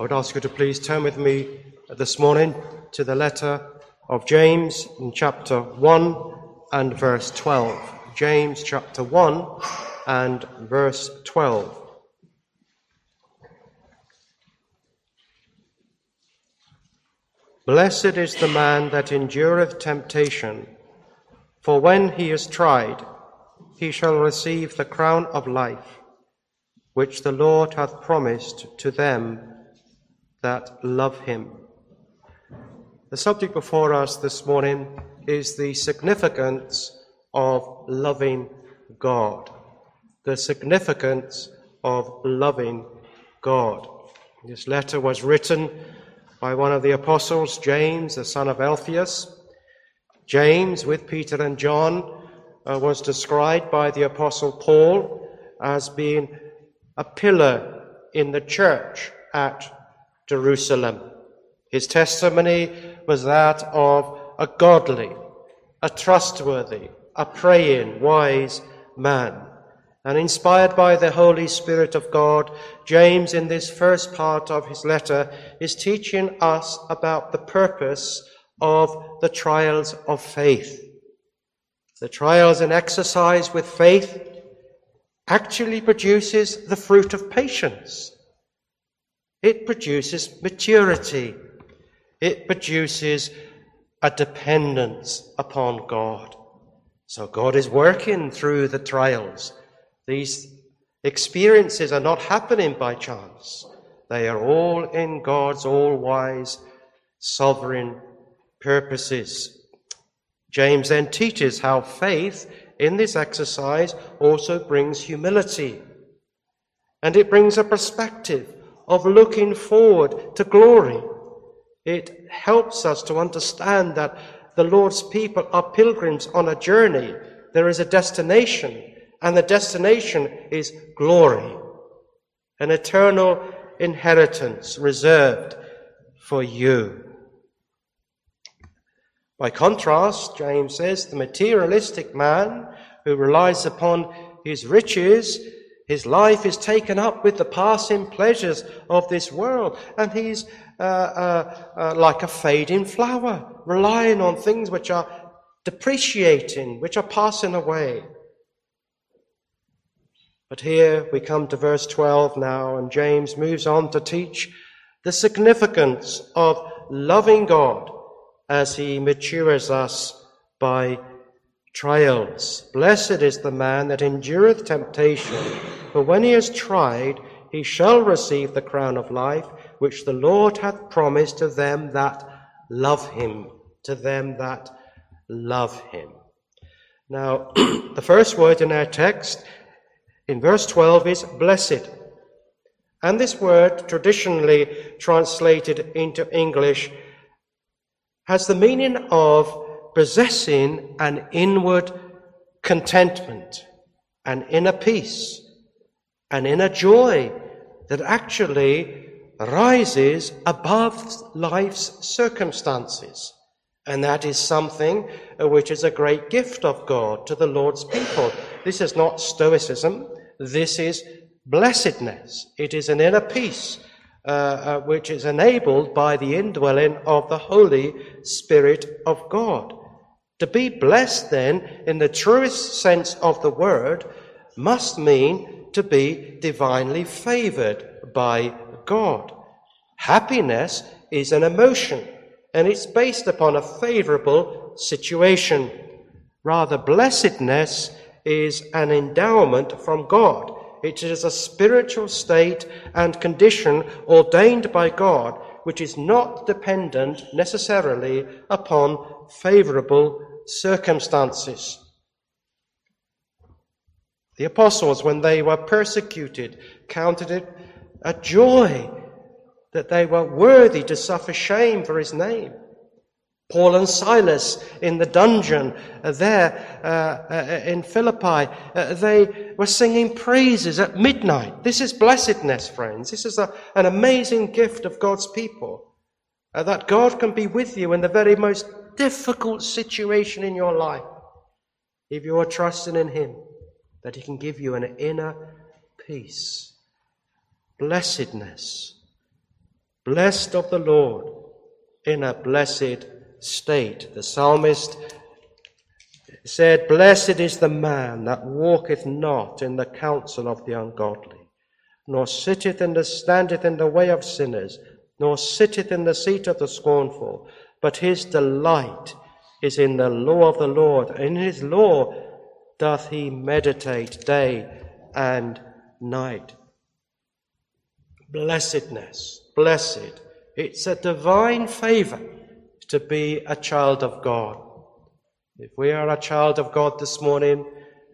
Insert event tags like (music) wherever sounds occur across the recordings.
I would ask you to please turn with me this morning to the letter of James in chapter 1 and verse 12. James chapter 1 and verse 12. Blessed is the man that endureth temptation, for when he is tried, he shall receive the crown of life, which the Lord hath promised to them that love him. The subject before us this morning is the significance of loving God. The significance of loving God. This letter was written by one of the apostles, James, the son of Alphaeus. James, with Peter and John, uh, was described by the apostle Paul as being a pillar in the church at Jerusalem. His testimony was that of a godly, a trustworthy, a praying, wise man. And inspired by the Holy Spirit of God, James, in this first part of his letter, is teaching us about the purpose of the trials of faith. The trials and exercise with faith actually produces the fruit of patience. It produces maturity. It produces a dependence upon God. So God is working through the trials. These experiences are not happening by chance. They are all in God's all wise, sovereign purposes. James then teaches how faith in this exercise also brings humility. And it brings a perspective of looking forward to glory. It helps us to understand that the Lord's people are pilgrims on a journey. There is a destination, and the destination is glory, an eternal inheritance reserved for you. By contrast, James says, the materialistic man who relies upon his riches his life is taken up with the passing pleasures of this world, and he's uh, uh, uh, like a fading flower, relying on things which are depreciating, which are passing away. But here we come to verse 12 now, and James moves on to teach the significance of loving God as he matures us by trials. Blessed is the man that endureth temptation, for when he is tried, he shall receive the crown of life, which the Lord hath promised to them that love him. To them that love him. Now, (clears throat) the first word in our text in verse 12 is blessed. And this word, traditionally translated into English, has the meaning of possessing an inward contentment, an inner peace, an inner joy that actually rises above life's circumstances. And that is something which is a great gift of God to the Lord's people. This is not stoicism. This is blessedness. It is an inner peace uh, uh, which is enabled by the indwelling of the Holy Spirit of God. To be blessed, then, in the truest sense of the word, must mean to be divinely favored by God. Happiness is an emotion, and it's based upon a favorable situation. Rather, blessedness is an endowment from God. It is a spiritual state and condition ordained by God, which is not dependent necessarily upon favorable circumstances. The apostles, when they were persecuted, counted it a joy that they were worthy to suffer shame for his name. Paul and Silas in the dungeon uh, there uh, uh, in Philippi, uh, they were singing praises at midnight. This is blessedness, friends. This is a, an amazing gift of God's people. Uh, that God can be with you in the very most difficult situation in your life, if you are trusting in Him, that He can give you an inner peace, blessedness. blessed of the Lord, in a blessed state. The psalmist said, Blessed is the man that walketh not in the counsel of the ungodly, nor sitteth and standeth in the way of sinners, nor sitteth in the seat of the scornful, but his delight is in the law of the Lord. In his law doth he meditate day and night. Blessedness, blessed. It's a divine favor to be a child of God. If we are a child of God this morning,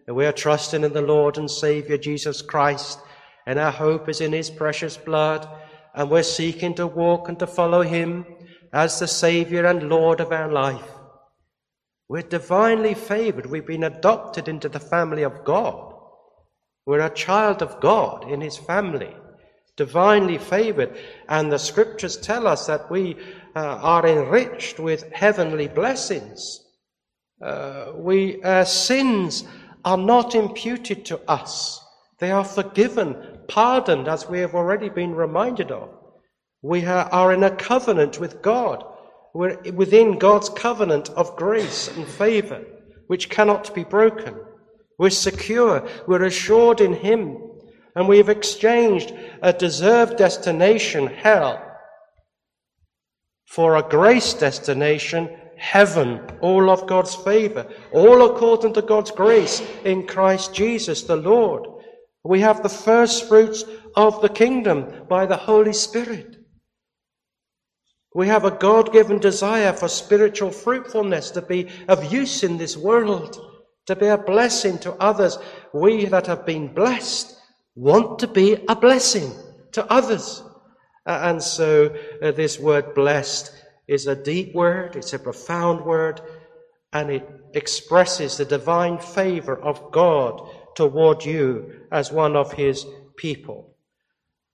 and we are trusting in the Lord and Savior Jesus Christ, and our hope is in His precious blood, and we're seeking to walk and to follow Him as the Savior and Lord of our life, we're divinely favored. We've been adopted into the family of God. We're a child of God in His family, divinely favored. And the scriptures tell us that we uh, are enriched with heavenly blessings. Uh, we, our sins are not imputed to us. They are forgiven, pardoned, as we have already been reminded of. We are in a covenant with God. We're within God's covenant of grace and favor, which cannot be broken. We're secure. We're assured in Him. And we've exchanged a deserved destination, hell, for a grace destination, heaven, all of God's favor, all according to God's grace in Christ Jesus the Lord. We have the first fruits of the kingdom by the Holy Spirit. We have a God given desire for spiritual fruitfulness to be of use in this world, to be a blessing to others. We that have been blessed want to be a blessing to others. And so uh, this word blessed is a deep word, it's a profound word, and it expresses the divine favor of God toward you as one of his people.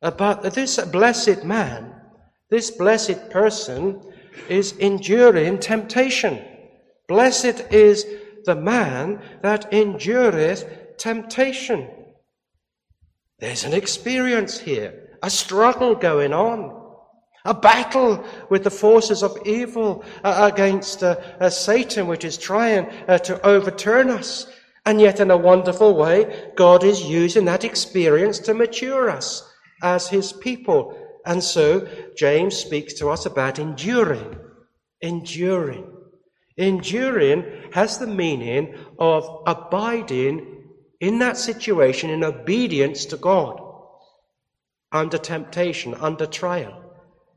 Uh, but this blessed man this blessed person is enduring temptation. Blessed is the man that endureth temptation. There's an experience here, a struggle going on, a battle with the forces of evil uh, against uh, uh, Satan, which is trying uh, to overturn us. And yet, in a wonderful way, God is using that experience to mature us as his people and so James speaks to us about enduring. Enduring. Enduring has the meaning of abiding in that situation in obedience to God under temptation, under trial.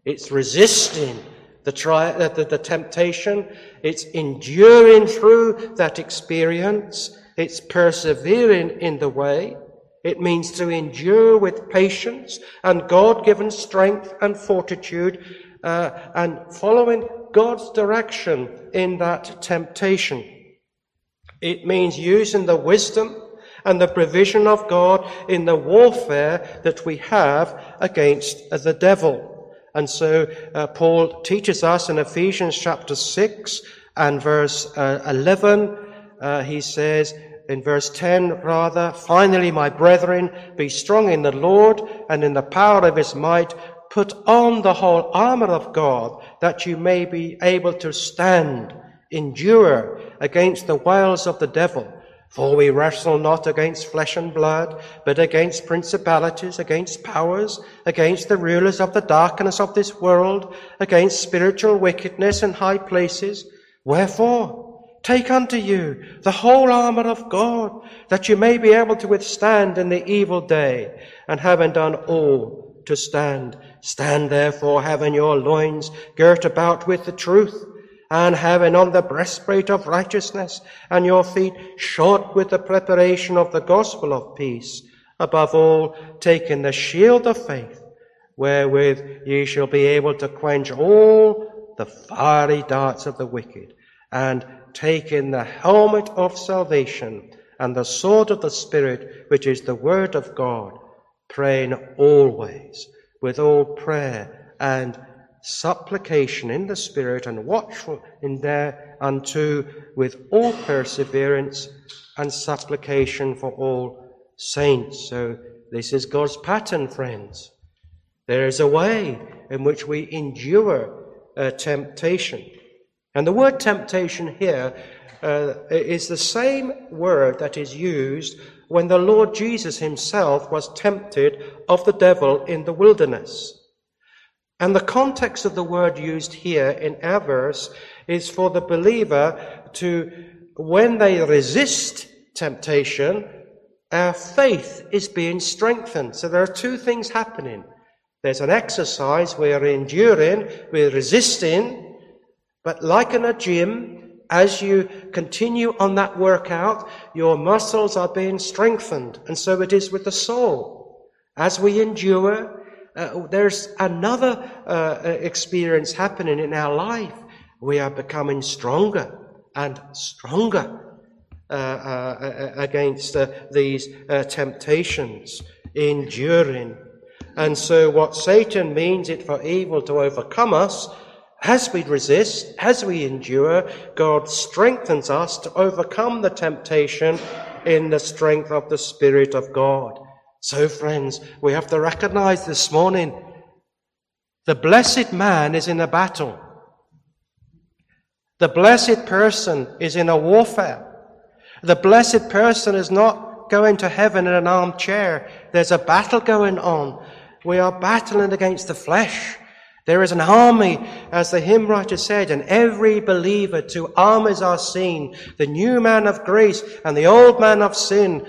It's resisting the, tri- uh, the, the temptation. It's enduring through that experience. It's persevering in the way. It means to endure with patience and God given strength and fortitude uh, and following God's direction in that temptation. It means using the wisdom and the provision of God in the warfare that we have against the devil. And so uh, Paul teaches us in Ephesians chapter 6 and verse uh, 11, uh, he says, in verse 10, rather, finally, my brethren, be strong in the Lord and in the power of his might. Put on the whole armor of God that you may be able to stand, endure against the wiles of the devil. For we wrestle not against flesh and blood, but against principalities, against powers, against the rulers of the darkness of this world, against spiritual wickedness in high places. Wherefore? Take unto you the whole armor of God, that you may be able to withstand in the evil day, and having done all to stand. Stand therefore, having your loins girt about with the truth, and having on the breastplate of righteousness, and your feet shod with the preparation of the gospel of peace. Above all, taking the shield of faith, wherewith ye shall be able to quench all the fiery darts of the wicked, and taking the helmet of salvation and the sword of the Spirit, which is the word of God, praying always with all prayer and supplication in the Spirit and watchful in there unto with all perseverance and supplication for all saints. So this is God's pattern, friends. There is a way in which we endure uh, temptation. And the word temptation here uh, is the same word that is used when the Lord Jesus himself was tempted of the devil in the wilderness. And the context of the word used here in our verse is for the believer to, when they resist temptation, our faith is being strengthened. So there are two things happening. There's an exercise, we're enduring, we're resisting, but like in a gym, as you continue on that workout, your muscles are being strengthened. And so it is with the soul. As we endure, uh, there's another uh, experience happening in our life. We are becoming stronger and stronger uh, uh against uh, these uh, temptations, enduring. And so, what Satan means it for evil to overcome us, as we resist, as we endure, God strengthens us to overcome the temptation in the strength of the Spirit of God. So, friends, we have to recognize this morning the blessed man is in a battle. The blessed person is in a warfare. The blessed person is not going to heaven in an armchair. There's a battle going on. We are battling against the flesh. There is an army, as the hymn writer said, and every believer two armies are seen, the new man of grace and the old man of sin.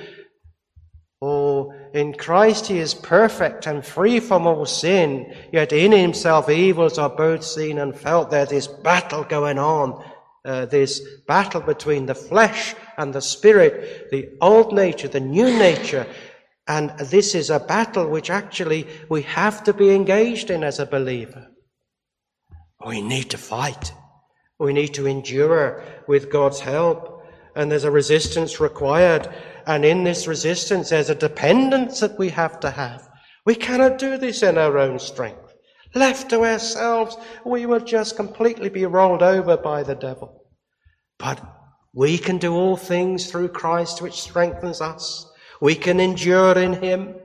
Oh, in Christ he is perfect and free from all sin, yet in himself evils are both seen and felt. There's this battle going on, uh, this battle between the flesh and the spirit, the old nature, the new nature, and this is a battle which actually we have to be engaged in as a believer. We need to fight. We need to endure with God's help. And there's a resistance required. And in this resistance, there's a dependence that we have to have. We cannot do this in our own strength. Left to ourselves, we will just completely be rolled over by the devil. But we can do all things through Christ which strengthens us. We can endure in him.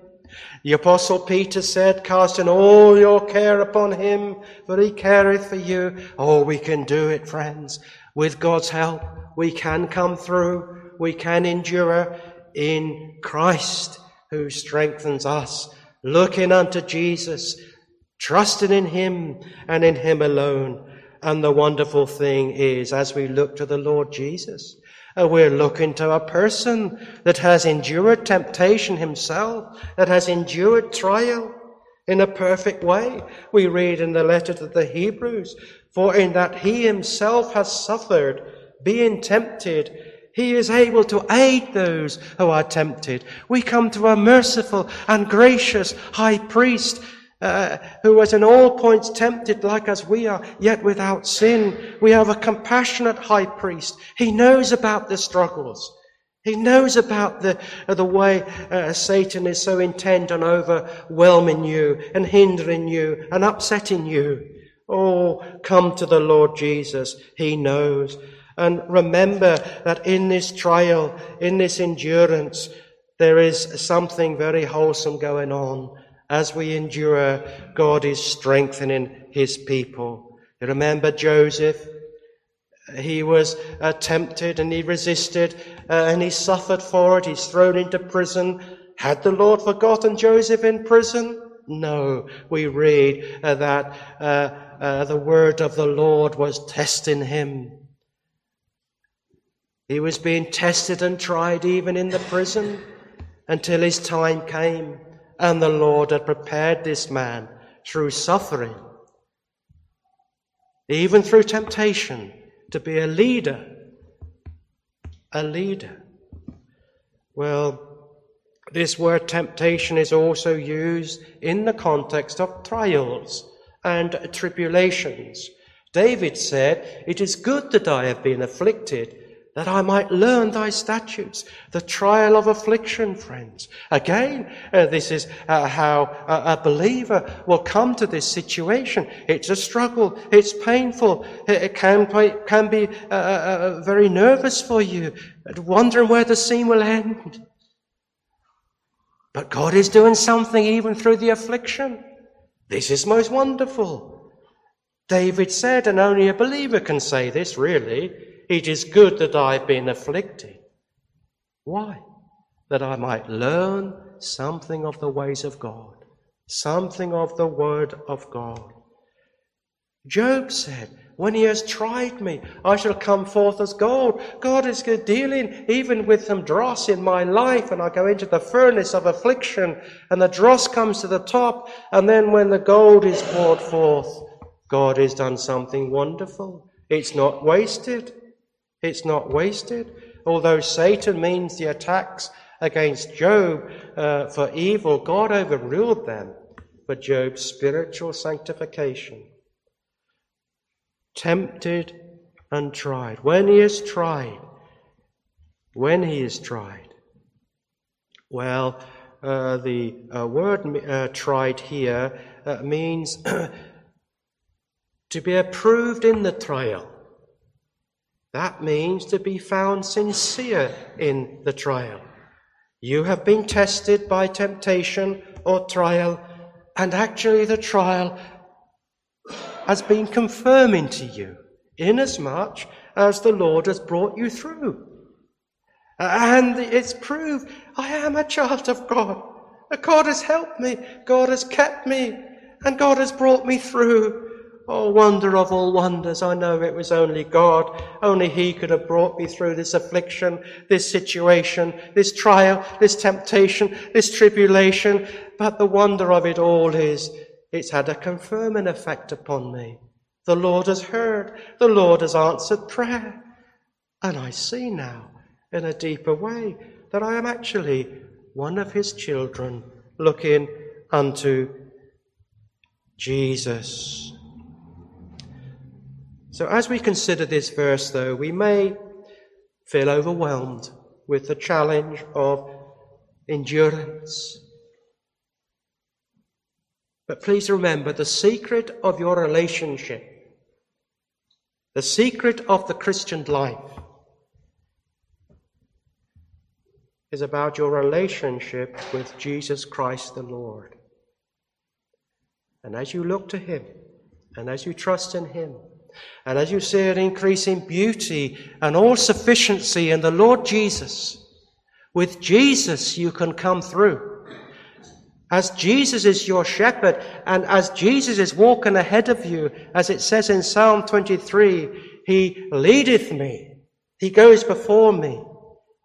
The apostle Peter said, casting all your care upon him, for he careth for you. Oh, we can do it, friends. With God's help, we can come through. We can endure in Christ who strengthens us, looking unto Jesus, trusting in him and in him alone. And the wonderful thing is, as we look to the Lord Jesus, Uh, we're looking to a person that has endured temptation himself, that has endured trial in a perfect way. We read in the letter to the Hebrews, for in that he himself has suffered, being tempted, he is able to aid those who are tempted. We come to a merciful and gracious high priest uh, who was in all points tempted like as we are, yet without sin. We have a compassionate high priest. He knows about the struggles. He knows about the, uh, the way uh, Satan is so intent on overwhelming you and hindering you and upsetting you. Oh, come to the Lord Jesus. He knows. And remember that in this trial, in this endurance, there is something very wholesome going on. As we endure, God is strengthening his people. You remember Joseph? He was uh, tempted and he resisted uh, and he suffered for it. He's thrown into prison. Had the Lord forgotten Joseph in prison? No. We read uh, that uh, uh, the word of the Lord was testing him. He was being tested and tried even in the prison until his time came. And the Lord had prepared this man through suffering, even through temptation, to be a leader. A leader. Well, this word temptation is also used in the context of trials and tribulations. David said, It is good that I have been afflicted that I might learn thy statutes, the trial of affliction, friends. Again, uh, this is uh, how a, a, believer will come to this situation. It's a struggle. It's painful. It, can, can be uh, uh, uh, very nervous for you, wondering where the scene will end. But God is doing something even through the affliction. This is most wonderful. David said, and only a believer can say this really, it is good that I've been afflicted. Why? That I might learn something of the ways of God, something of the Word of God. Job said, when he has tried me, I shall come forth as gold. God is good dealing even with some dross in my life, and I go into the furnace of affliction, and the dross comes to the top, and then when the gold is poured forth, God has done something wonderful. It's not wasted. It's not wasted. Although Satan means the attacks against Job uh, for evil, God overruled them for Job's spiritual sanctification tempted and tried. When he is tried, when he is tried, well, uh, the uh, word uh, tried here uh, means (clears throat) to be approved in the trial. That means to be found sincere in the trial. You have been tested by temptation or trial, and actually the trial has been confirming to you, inasmuch as the Lord has brought you through. And it's proved I am a child of God. God has helped me, God has kept me, and God has brought me through. Oh, wonder of all wonders, I know it was only God. Only He could have brought me through this affliction, this situation, this trial, this temptation, this tribulation. But the wonder of it all is it's had a confirming effect upon me. The Lord has heard. The Lord has answered prayer. And I see now, in a deeper way, that I am actually one of his children looking unto Jesus. So, as we consider this verse, though, we may feel overwhelmed with the challenge of endurance but please remember the secret of your relationship, the secret of the Christian life, is about your relationship with Jesus Christ the Lord. And as you look to Him, and as you trust in Him, and as you see an increase in beauty and all sufficiency in the Lord Jesus, with Jesus you can come through. As Jesus is your shepherd and as Jesus is walking ahead of you, as it says in Psalm 23, He leadeth me. He goes before me.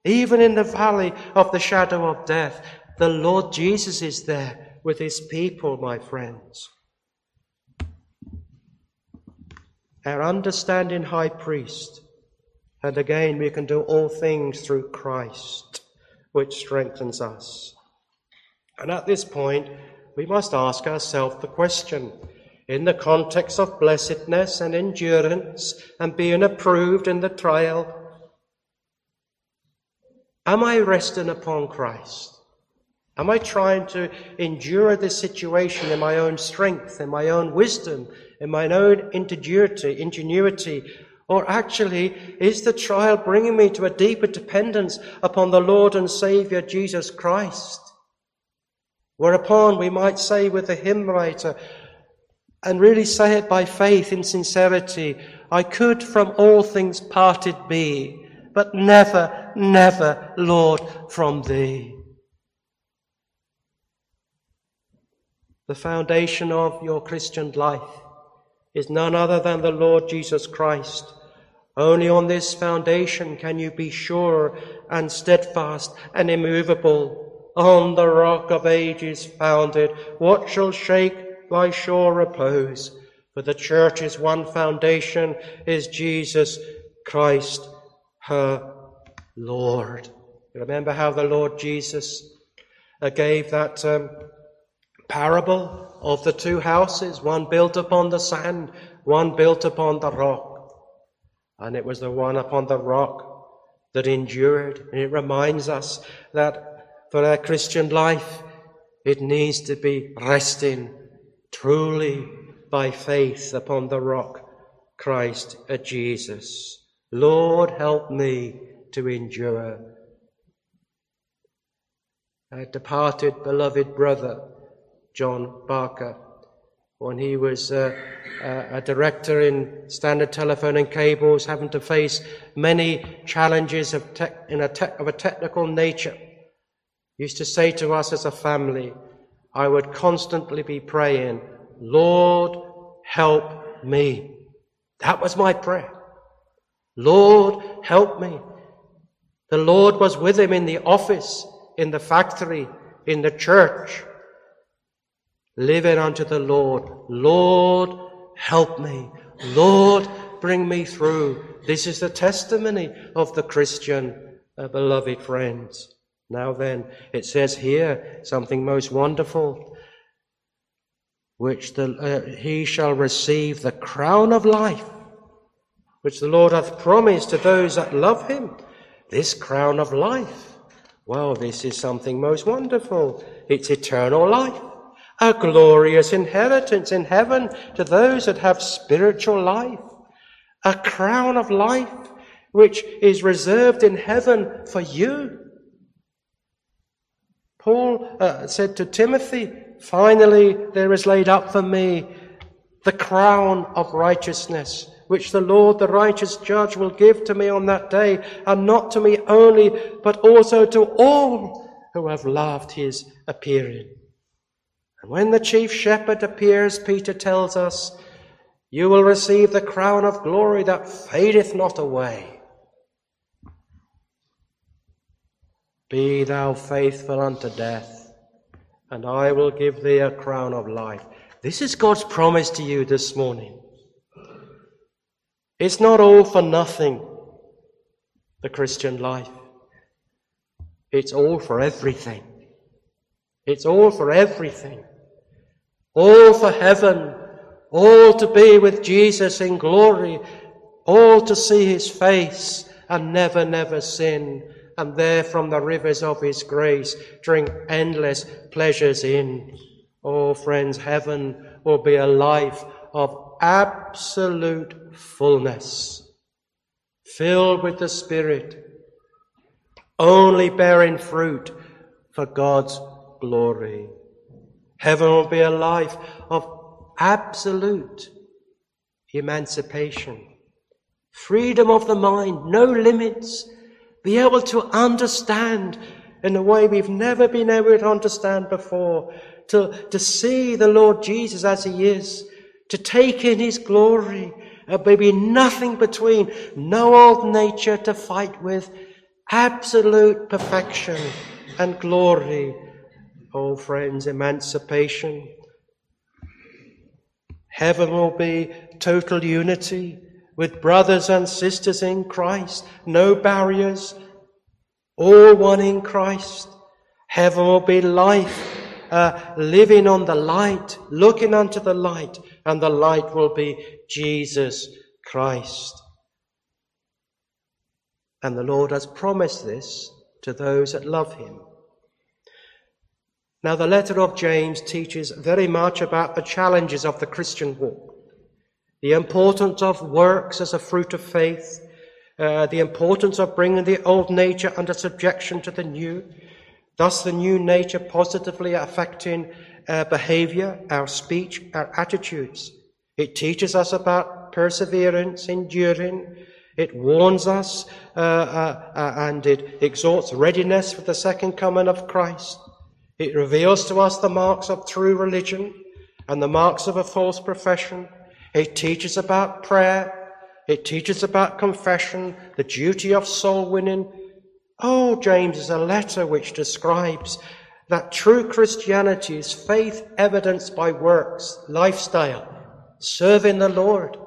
Even in the valley of the shadow of death, the Lord Jesus is there with His people, my friends. Our understanding high priest. And again, we can do all things through Christ, which strengthens us. And at this point, we must ask ourselves the question in the context of blessedness and endurance and being approved in the trial Am I resting upon Christ? Am I trying to endure this situation in my own strength, in my own wisdom, in my own ingenuity, ingenuity? Or actually, is the trial bringing me to a deeper dependence upon the Lord and Savior Jesus Christ? Whereupon we might say with the hymn writer, and really say it by faith in sincerity, I could from all things parted be, but never, never, Lord, from thee. The foundation of your Christian life is none other than the Lord Jesus Christ. Only on this foundation can you be sure and steadfast and immovable on the rock of ages founded, what shall shake thy sure repose? For the church's one foundation is Jesus Christ, her Lord. remember how the Lord Jesus uh, gave that um, parable of the two houses, one built upon the sand, one built upon the rock. And it was the one upon the rock that endured. And it reminds us that for our Christian life, it needs to be resting truly by faith upon the rock, Christ uh, Jesus. Lord, help me to endure. Our departed beloved brother, John Barker, when he was uh, uh, a director in Standard Telephone and Cables, having to face many challenges of, a te- of a technical nature, used to say to us as a family, I would constantly be praying, Lord, help me. That was my prayer. Lord, help me. The Lord was with him in the office, in the factory, in the church, living unto the Lord. Lord, help me. Lord, bring me through. This is the testimony of the Christian, uh, beloved friends. Now then, it says here something most wonderful, which the, uh, he shall receive the crown of life, which the Lord hath promised to those that love him. This crown of life. Well, this is something most wonderful. It's eternal life, a glorious inheritance in heaven to those that have spiritual life, a crown of life which is reserved in heaven for you. Paul uh, said to Timothy, Finally, there is laid up for me the crown of righteousness, which the Lord, the righteous judge, will give to me on that day, and not to me only, but also to all who have loved his appearing. And when the chief shepherd appears, Peter tells us, you will receive the crown of glory that fadeth not away. Be thou faithful unto death, and I will give thee a crown of life. This is God's promise to you this morning. It's not all for nothing, the Christian life. It's all for everything. It's all for everything. All for heaven. All to be with Jesus in glory. All to see his face and never, never sin. And there from the rivers of his grace drink endless pleasures in. Oh, friends, heaven will be a life of absolute fullness, filled with the Spirit, only bearing fruit for God's glory. Heaven will be a life of absolute emancipation, freedom of the mind, no limits, be able to understand in a way we've never been able to understand before, to, to see the Lord Jesus as He is, to take in his glory. Uh, there may be nothing between, no old nature to fight with, absolute perfection and glory. Oh, friends, emancipation. Heaven will be total unity with brothers and sisters in Christ, no barriers, all one in Christ. Heaven will be life, uh, living on the light, looking unto the light, and the light will be Jesus Christ. And the Lord has promised this to those that love him. Now, the letter of James teaches very much about the challenges of the Christian walk, the importance of works as a fruit of faith, uh, the importance of bringing the old nature under subjection to the new, thus the new nature positively affecting our behavior, our speech, our attitudes. It teaches us about perseverance, enduring. It warns us uh, uh, uh, and it exhorts readiness for the second coming of Christ. It reveals to us the marks of true religion and the marks of a false profession. It teaches about prayer. It teaches about confession, the duty of soul winning. Oh, James is a letter which describes that true Christianity is faith evidenced by works, lifestyle, serving the Lord.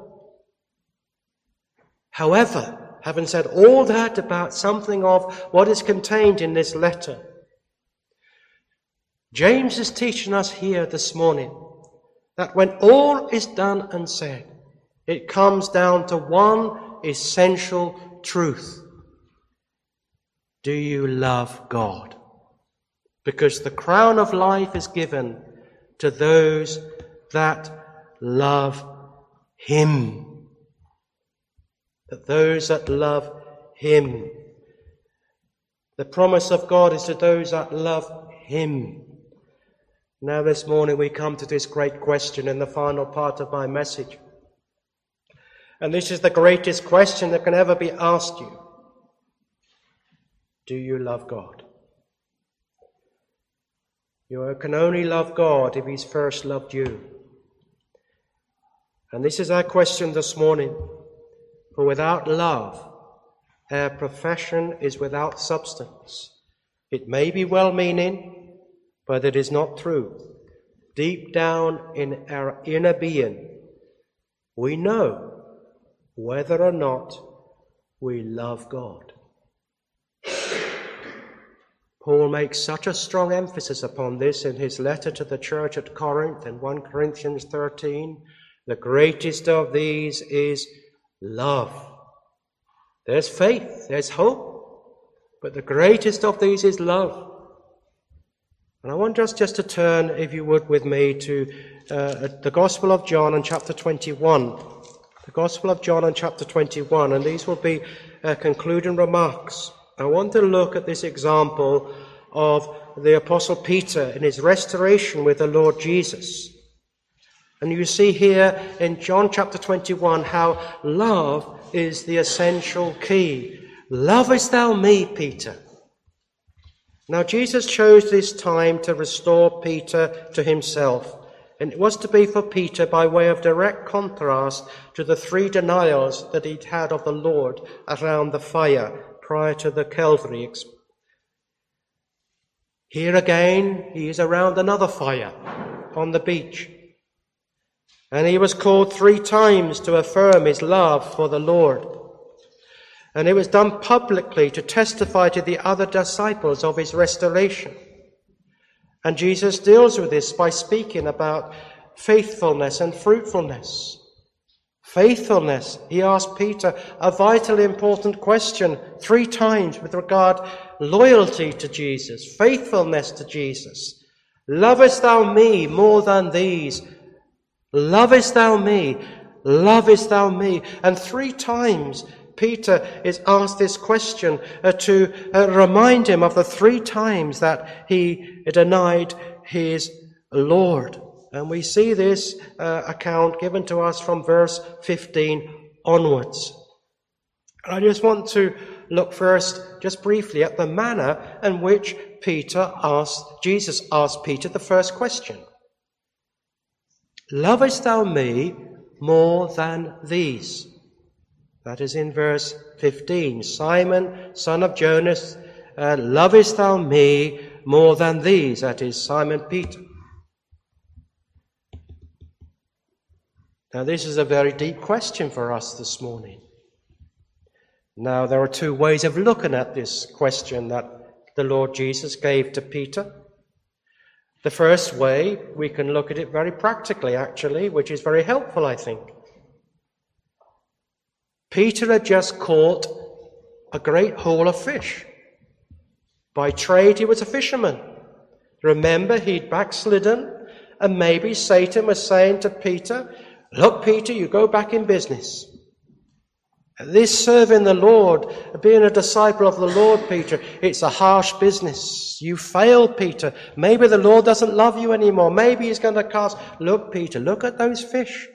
However, having said all that about something of what is contained in this letter, James is teaching us here this morning that when all is done and said, it comes down to one essential truth. Do you love God? because the crown of life is given to those that love Him. That those that love Him. The promise of God is to those that love Him. Now, this morning, we come to this great question in the final part of my message. And this is the greatest question that can ever be asked you Do you love God? You can only love God if He's first loved you. And this is our question this morning. For without love, our profession is without substance. It may be well meaning, but it is not true. Deep down in our inner being, we know whether or not we love God. Paul makes such a strong emphasis upon this in his letter to the church at Corinth in 1 Corinthians 13. The greatest of these is love. There's faith, there's hope, but the greatest of these is love. And I want us just to turn, if you would, with me to uh, the Gospel of John in chapter 21. The Gospel of John in chapter 21, and these will be uh, concluding remarks. I want to look at this example of the Apostle Peter in his restoration with the Lord Jesus. And you see here in John chapter 21 how love is the essential key. Lovest thou me, Peter? Now, Jesus chose this time to restore Peter to himself. And it was to be for Peter by way of direct contrast to the three denials that he'd had of the Lord around the fire prior to the Calvary. Here again, he is around another fire on the beach. And he was called three times to affirm his love for the Lord. And it was done publicly to testify to the other disciples of his restoration. And Jesus deals with this by speaking about faithfulness and fruitfulness. Faithfulness, he asked Peter a vitally important question three times with regard loyalty to Jesus, faithfulness to Jesus. Lovest thou me more than these? Lovest thou me? Lovest thou me? And three times Peter is asked this question uh, to uh, remind him of the three times that he denied his Lord. And we see this uh, account given to us from verse 15 onwards. And I just want to look first, just briefly, at the manner in which Peter asked, Jesus asked Peter the first question. Lovest thou me more than these? That is in verse 15. Simon, son of Jonas, uh, lovest thou me more than these? That is Simon Peter. Now, this is a very deep question for us this morning. Now, there are two ways of looking at this question that the Lord Jesus gave to Peter. The first way, we can look at it very practically, actually, which is very helpful, I think. Peter had just caught a great haul of fish. By trade, he was a fisherman. Remember, he'd backslidden, and maybe Satan was saying to Peter, Look, Peter, you go back in business. This serving the Lord, being a disciple of the Lord, Peter, it's a harsh business. You failed, Peter. Maybe the Lord doesn't love you anymore. Maybe he's going to cast. Look, Peter, look at those fish.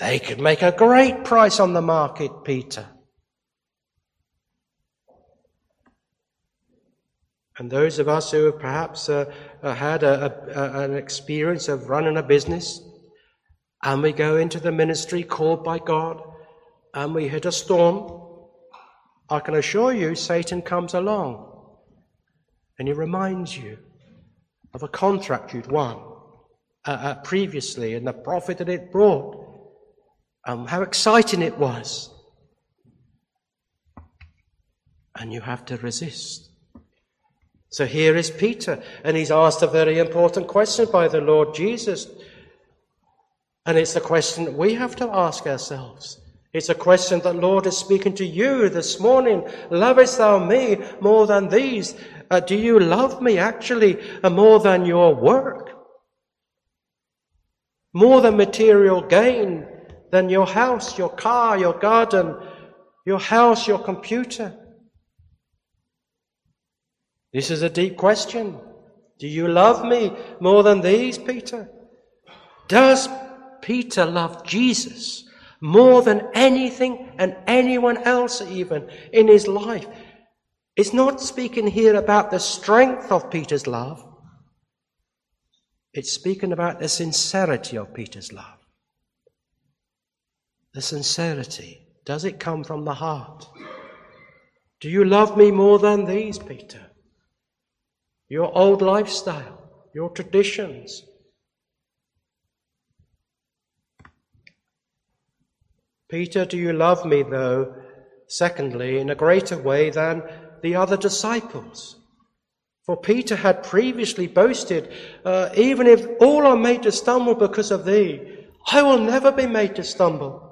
They could make a great price on the market, Peter. And those of us who have perhaps uh, uh had a, a, an experience of running a business, and we go into the ministry called by God, and we hit a storm, I can assure you Satan comes along and he reminds you of a contract you'd won uh, uh, previously and the profit that it brought, and um, how exciting it was. And you have to resist. So here is Peter, and he's asked a very important question by the Lord Jesus. And it's a question we have to ask ourselves. It's a question that Lord is speaking to you this morning. Lovest thou me more than these? Uh, do you love me actually uh, more than your work? More than material gain, than your house, your car, your garden, your house, your computer? This is a deep question. Do you love me more than these, Peter? Does Peter love Jesus more than anything and anyone else, even in his life? It's not speaking here about the strength of Peter's love. It's speaking about the sincerity of Peter's love. The sincerity. Does it come from the heart? Do you love me more than these, Peter? Your old lifestyle, your traditions. Peter, do you love me, though, secondly, in a greater way than the other disciples? For Peter had previously boasted, uh, even if all are made to stumble because of thee, I will never be made to stumble.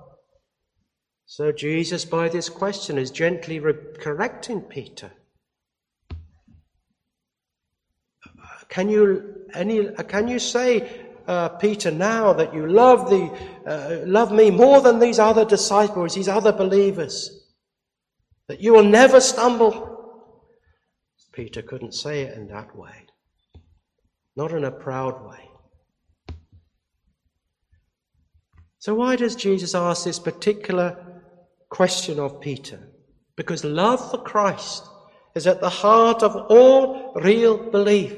So Jesus, by this question, is gently re- correcting Peter. Can you, any, can you say, uh, Peter, now that you love, the, uh, love me more than these other disciples, these other believers, that you will never stumble? Peter couldn't say it in that way, not in a proud way. So, why does Jesus ask this particular question of Peter? Because love for Christ is at the heart of all real belief.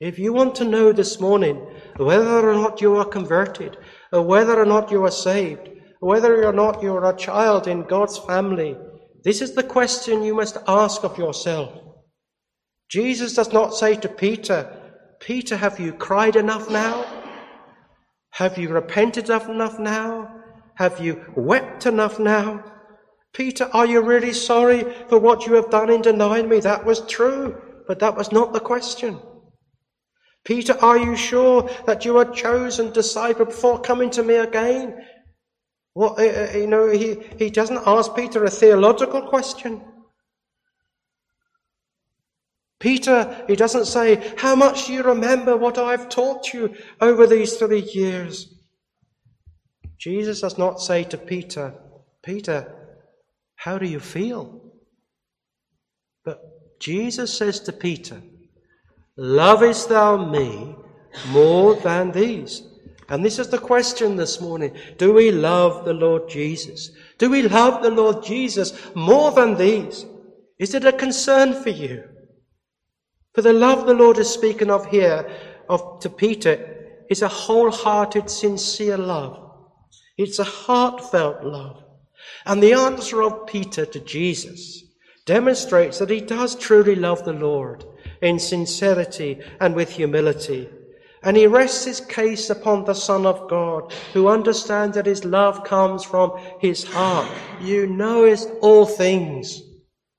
If you want to know this morning whether or not you are converted, or whether or not you are saved, whether or not you are a child in God's family, this is the question you must ask of yourself. Jesus does not say to Peter, Peter, have you cried enough now? Have you repented enough now? Have you wept enough now? Peter, are you really sorry for what you have done in denying me? That was true, but that was not the question. Peter, are you sure that you are chosen disciple before coming to me again? Well, uh, uh, you know, he, he doesn't ask Peter a theological question. Peter, he doesn't say, How much do you remember what I've taught you over these three years? Jesus does not say to Peter, Peter, how do you feel? But Jesus says to Peter, Lovest thou me more than these? And this is the question this morning. Do we love the Lord Jesus? Do we love the Lord Jesus more than these? Is it a concern for you? For the love the Lord is speaking of here of, to Peter is a wholehearted, sincere love. It's a heartfelt love. And the answer of Peter to Jesus demonstrates that he does truly love the Lord in sincerity and with humility. And he rests his case upon the Son of God, who understands that his love comes from his heart. You knowest all things.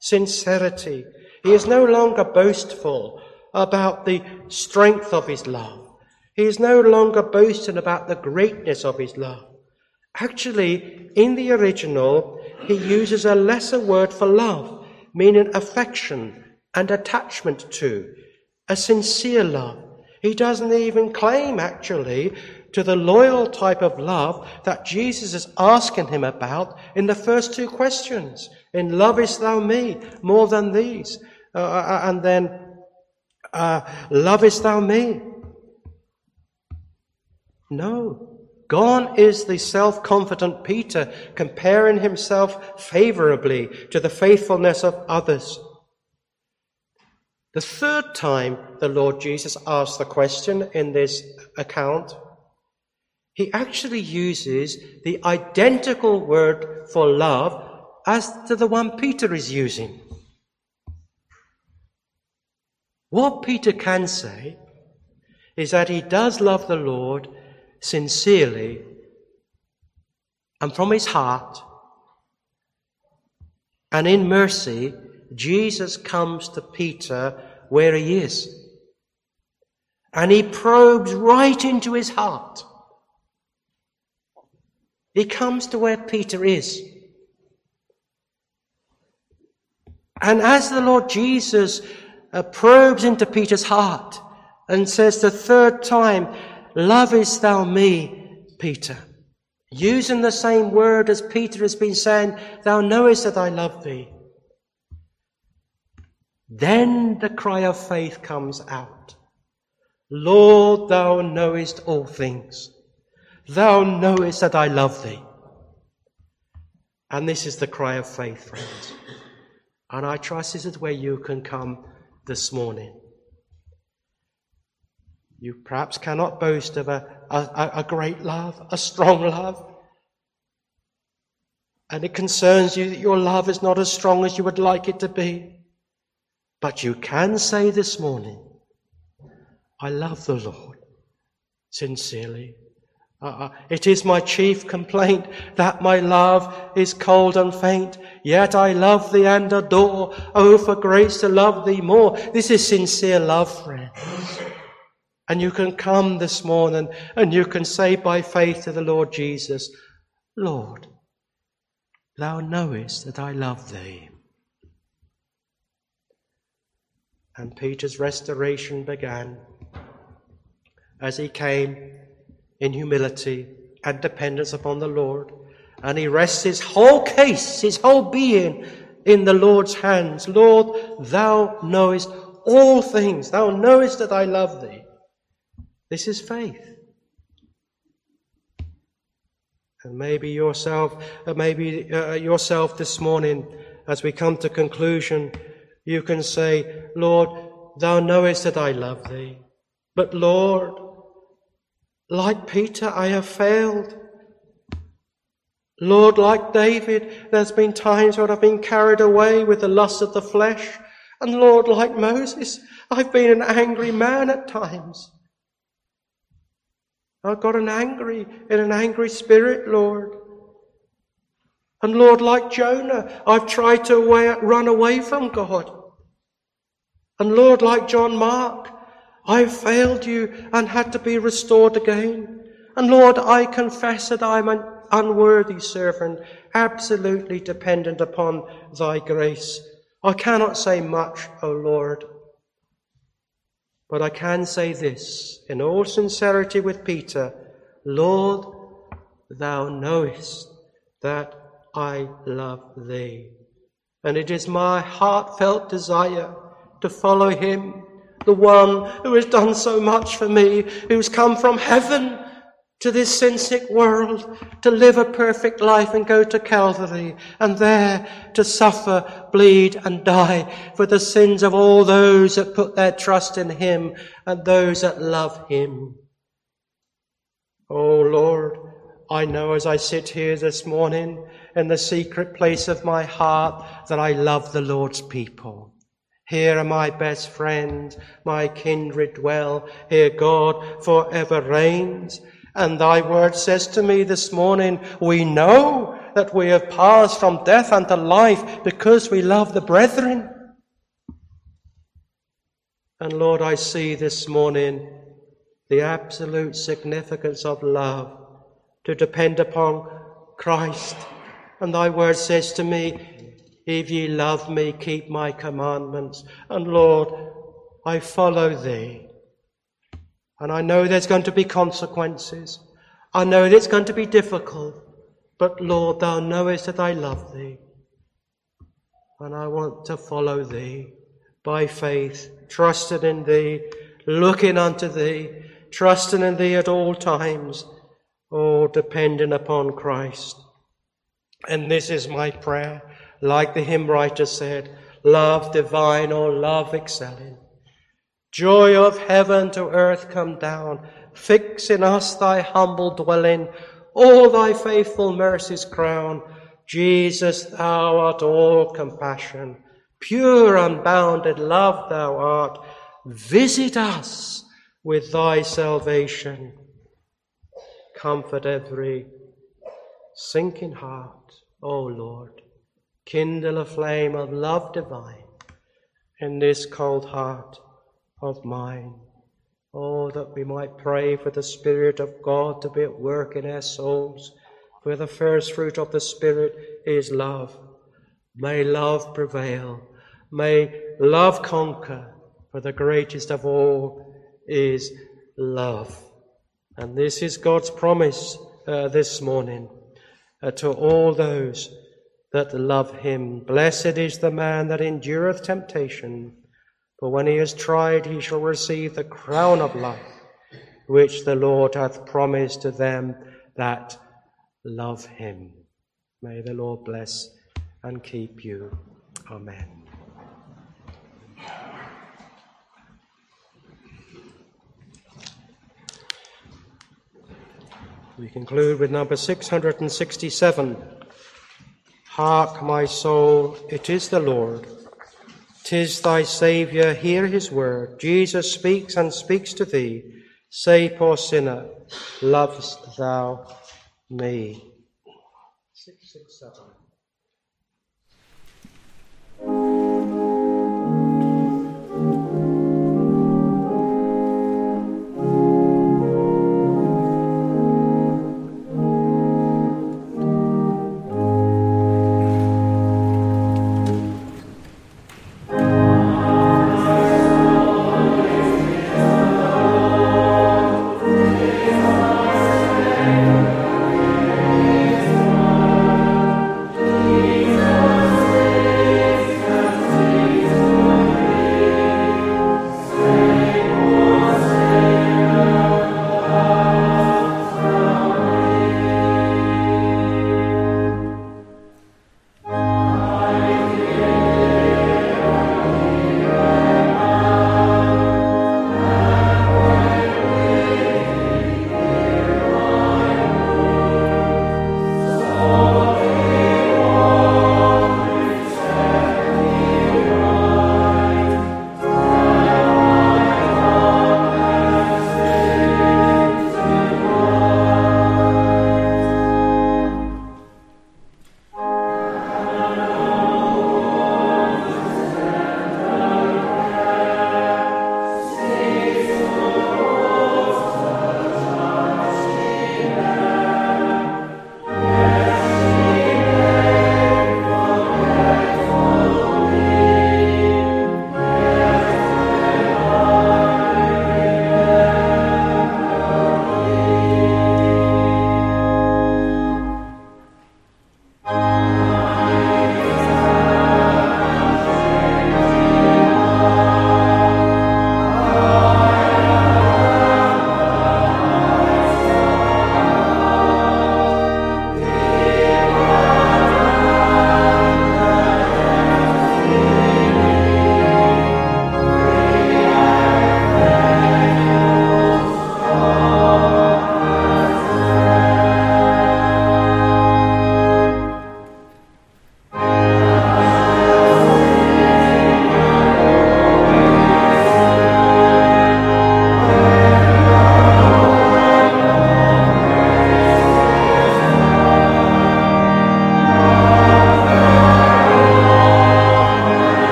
Sincerity, he is no longer boastful about the strength of his love. He is no longer boasting about the greatness of his love. Actually, in the original, he uses a lesser word for love, meaning affection and attachment to, a sincere love. He doesn't even claim, actually, to the loyal type of love that Jesus is asking him about in the first two questions. In lovest thou me more than these? Uh, uh, uh, and then, uh, lovest thou me? No. Gone is the self confident Peter comparing himself favorably to the faithfulness of others. The third time the Lord Jesus asks the question in this account, he actually uses the identical word for love as to the one Peter is using. What Peter can say is that he does love the Lord sincerely and from his heart. And in mercy, Jesus comes to Peter where he is. And he probes right into his heart. He comes to where Peter is. And as the Lord Jesus uh, probes into Peter's heart and says the third time, Lovest thou me, Peter? Using the same word as Peter has been saying, Thou knowest that I love thee. then the cry of faith comes out. Lord, thou knowest all things. Thou knowest that I love thee. And this is the cry of faith, friends. And I trust this is where you can come this morning. You perhaps cannot boast of a, a, a great love, a strong love. And it concerns you that your love is not as strong as you would like it to be. But you can say this morning, I love the Lord sincerely. Uh, uh, it is my chief complaint that my love is cold and faint, yet I love thee and adore. Oh, for grace to love thee more. This is sincere love, friends. And you can come this morning and you can say by faith to the Lord Jesus, Lord, thou knowest that I love thee. And Peter's restoration began as he came in humility and dependence upon the Lord. And he rests his whole case, his whole being in the Lord's hands. Lord, thou knowest all things. Thou knowest that I love thee. This is faith. And maybe yourself, uh, maybe uh, yourself this morning, as we come to conclusion, you can say, Lord, thou knowest that I love thee. But Lord, like Peter, I have failed. Lord, like David, there's been times when I've been carried away with the lust of the flesh. And Lord, like Moses, I've been an angry man at times. I've got an angry, in an angry spirit, Lord. And Lord, like Jonah, I've tried to away, run away from God. And Lord, like John Mark, I've failed you and had to be restored again. And Lord, I confess that I'm an unworthy servant, absolutely dependent upon thy grace. I cannot say much, O Lord. But I can say this in all sincerity with Peter Lord, thou knowest that I love thee. And it is my heartfelt desire to follow him, the one who has done so much for me, who's come from heaven to this sin sick world to live a perfect life and go to Calvary and there to suffer, bleed and die for the sins of all those that put their trust in Him and those that love Him. Oh Lord, I know as I sit here this morning in the secret place of my heart that I love the Lord's people. Here are my best friends, my kindred dwell. Here God forever reigns. And thy word says to me this morning, we know that we have passed from death unto life because we love the brethren. And Lord, I see this morning the absolute significance of love to depend upon Christ. And thy word says to me, if ye love me, keep my commandments. And Lord, I follow thee. And I know there's going to be consequences. I know it's going to be difficult. But Lord, thou knowest that I love thee. And I want to follow thee by faith, trusting in thee, looking unto thee, trusting in thee at all times, all depending upon Christ. And this is my prayer, like the hymn writer said, love divine or love excelling. Joy of heaven to earth come down. Fix in us thy humble dwelling. All thy faithful mercies crown. Jesus, thou art all compassion. Pure, unbounded love thou art. Visit us with thy salvation. Comfort every sinking heart, O Lord. Kindle a flame of love divine in this cold heart of mine. Oh, that we might pray for the Spirit of God to be at work in our souls, for the first fruit of the Spirit is love. May love prevail. May love conquer, for the greatest of all is love. And this is God's promise uh, this morning uh, to all those that love him. Blessed is the man that endureth temptation, for when he is tried, he shall receive the crown of life, which the Lord hath promised to them that love him. May the Lord bless and keep you. Amen. We conclude with number 667. Hark, my soul, it is the Lord. Tis thy Saviour, hear his word. Jesus speaks and speaks to thee. Say, poor sinner, lovest thou me? 667. now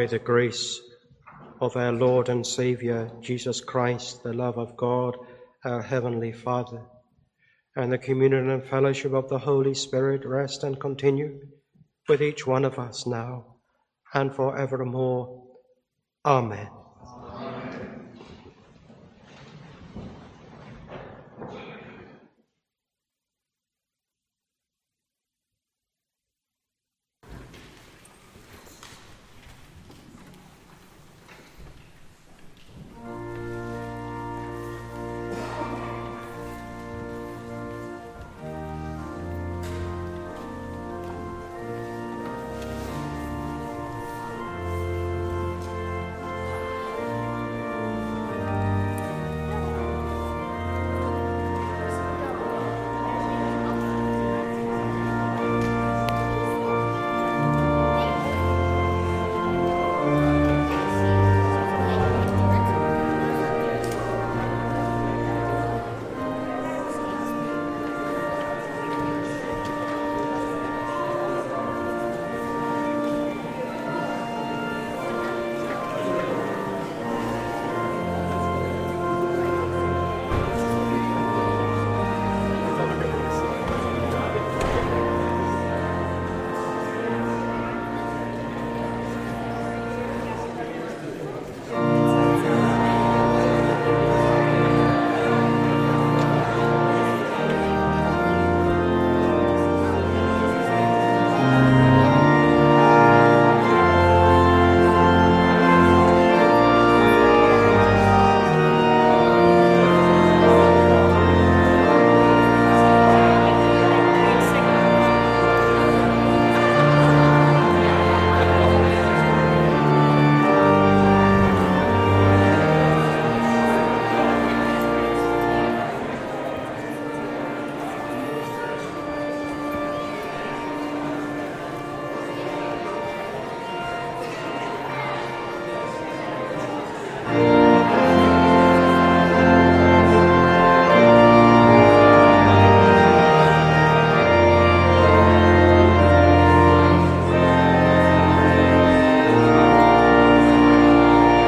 may the grace of our Lord and Saviour, Jesus Christ, the love of God, our Heavenly Father, and the communion and fellowship of the Holy Spirit rest and continue with each one of us now and forevermore. Amen.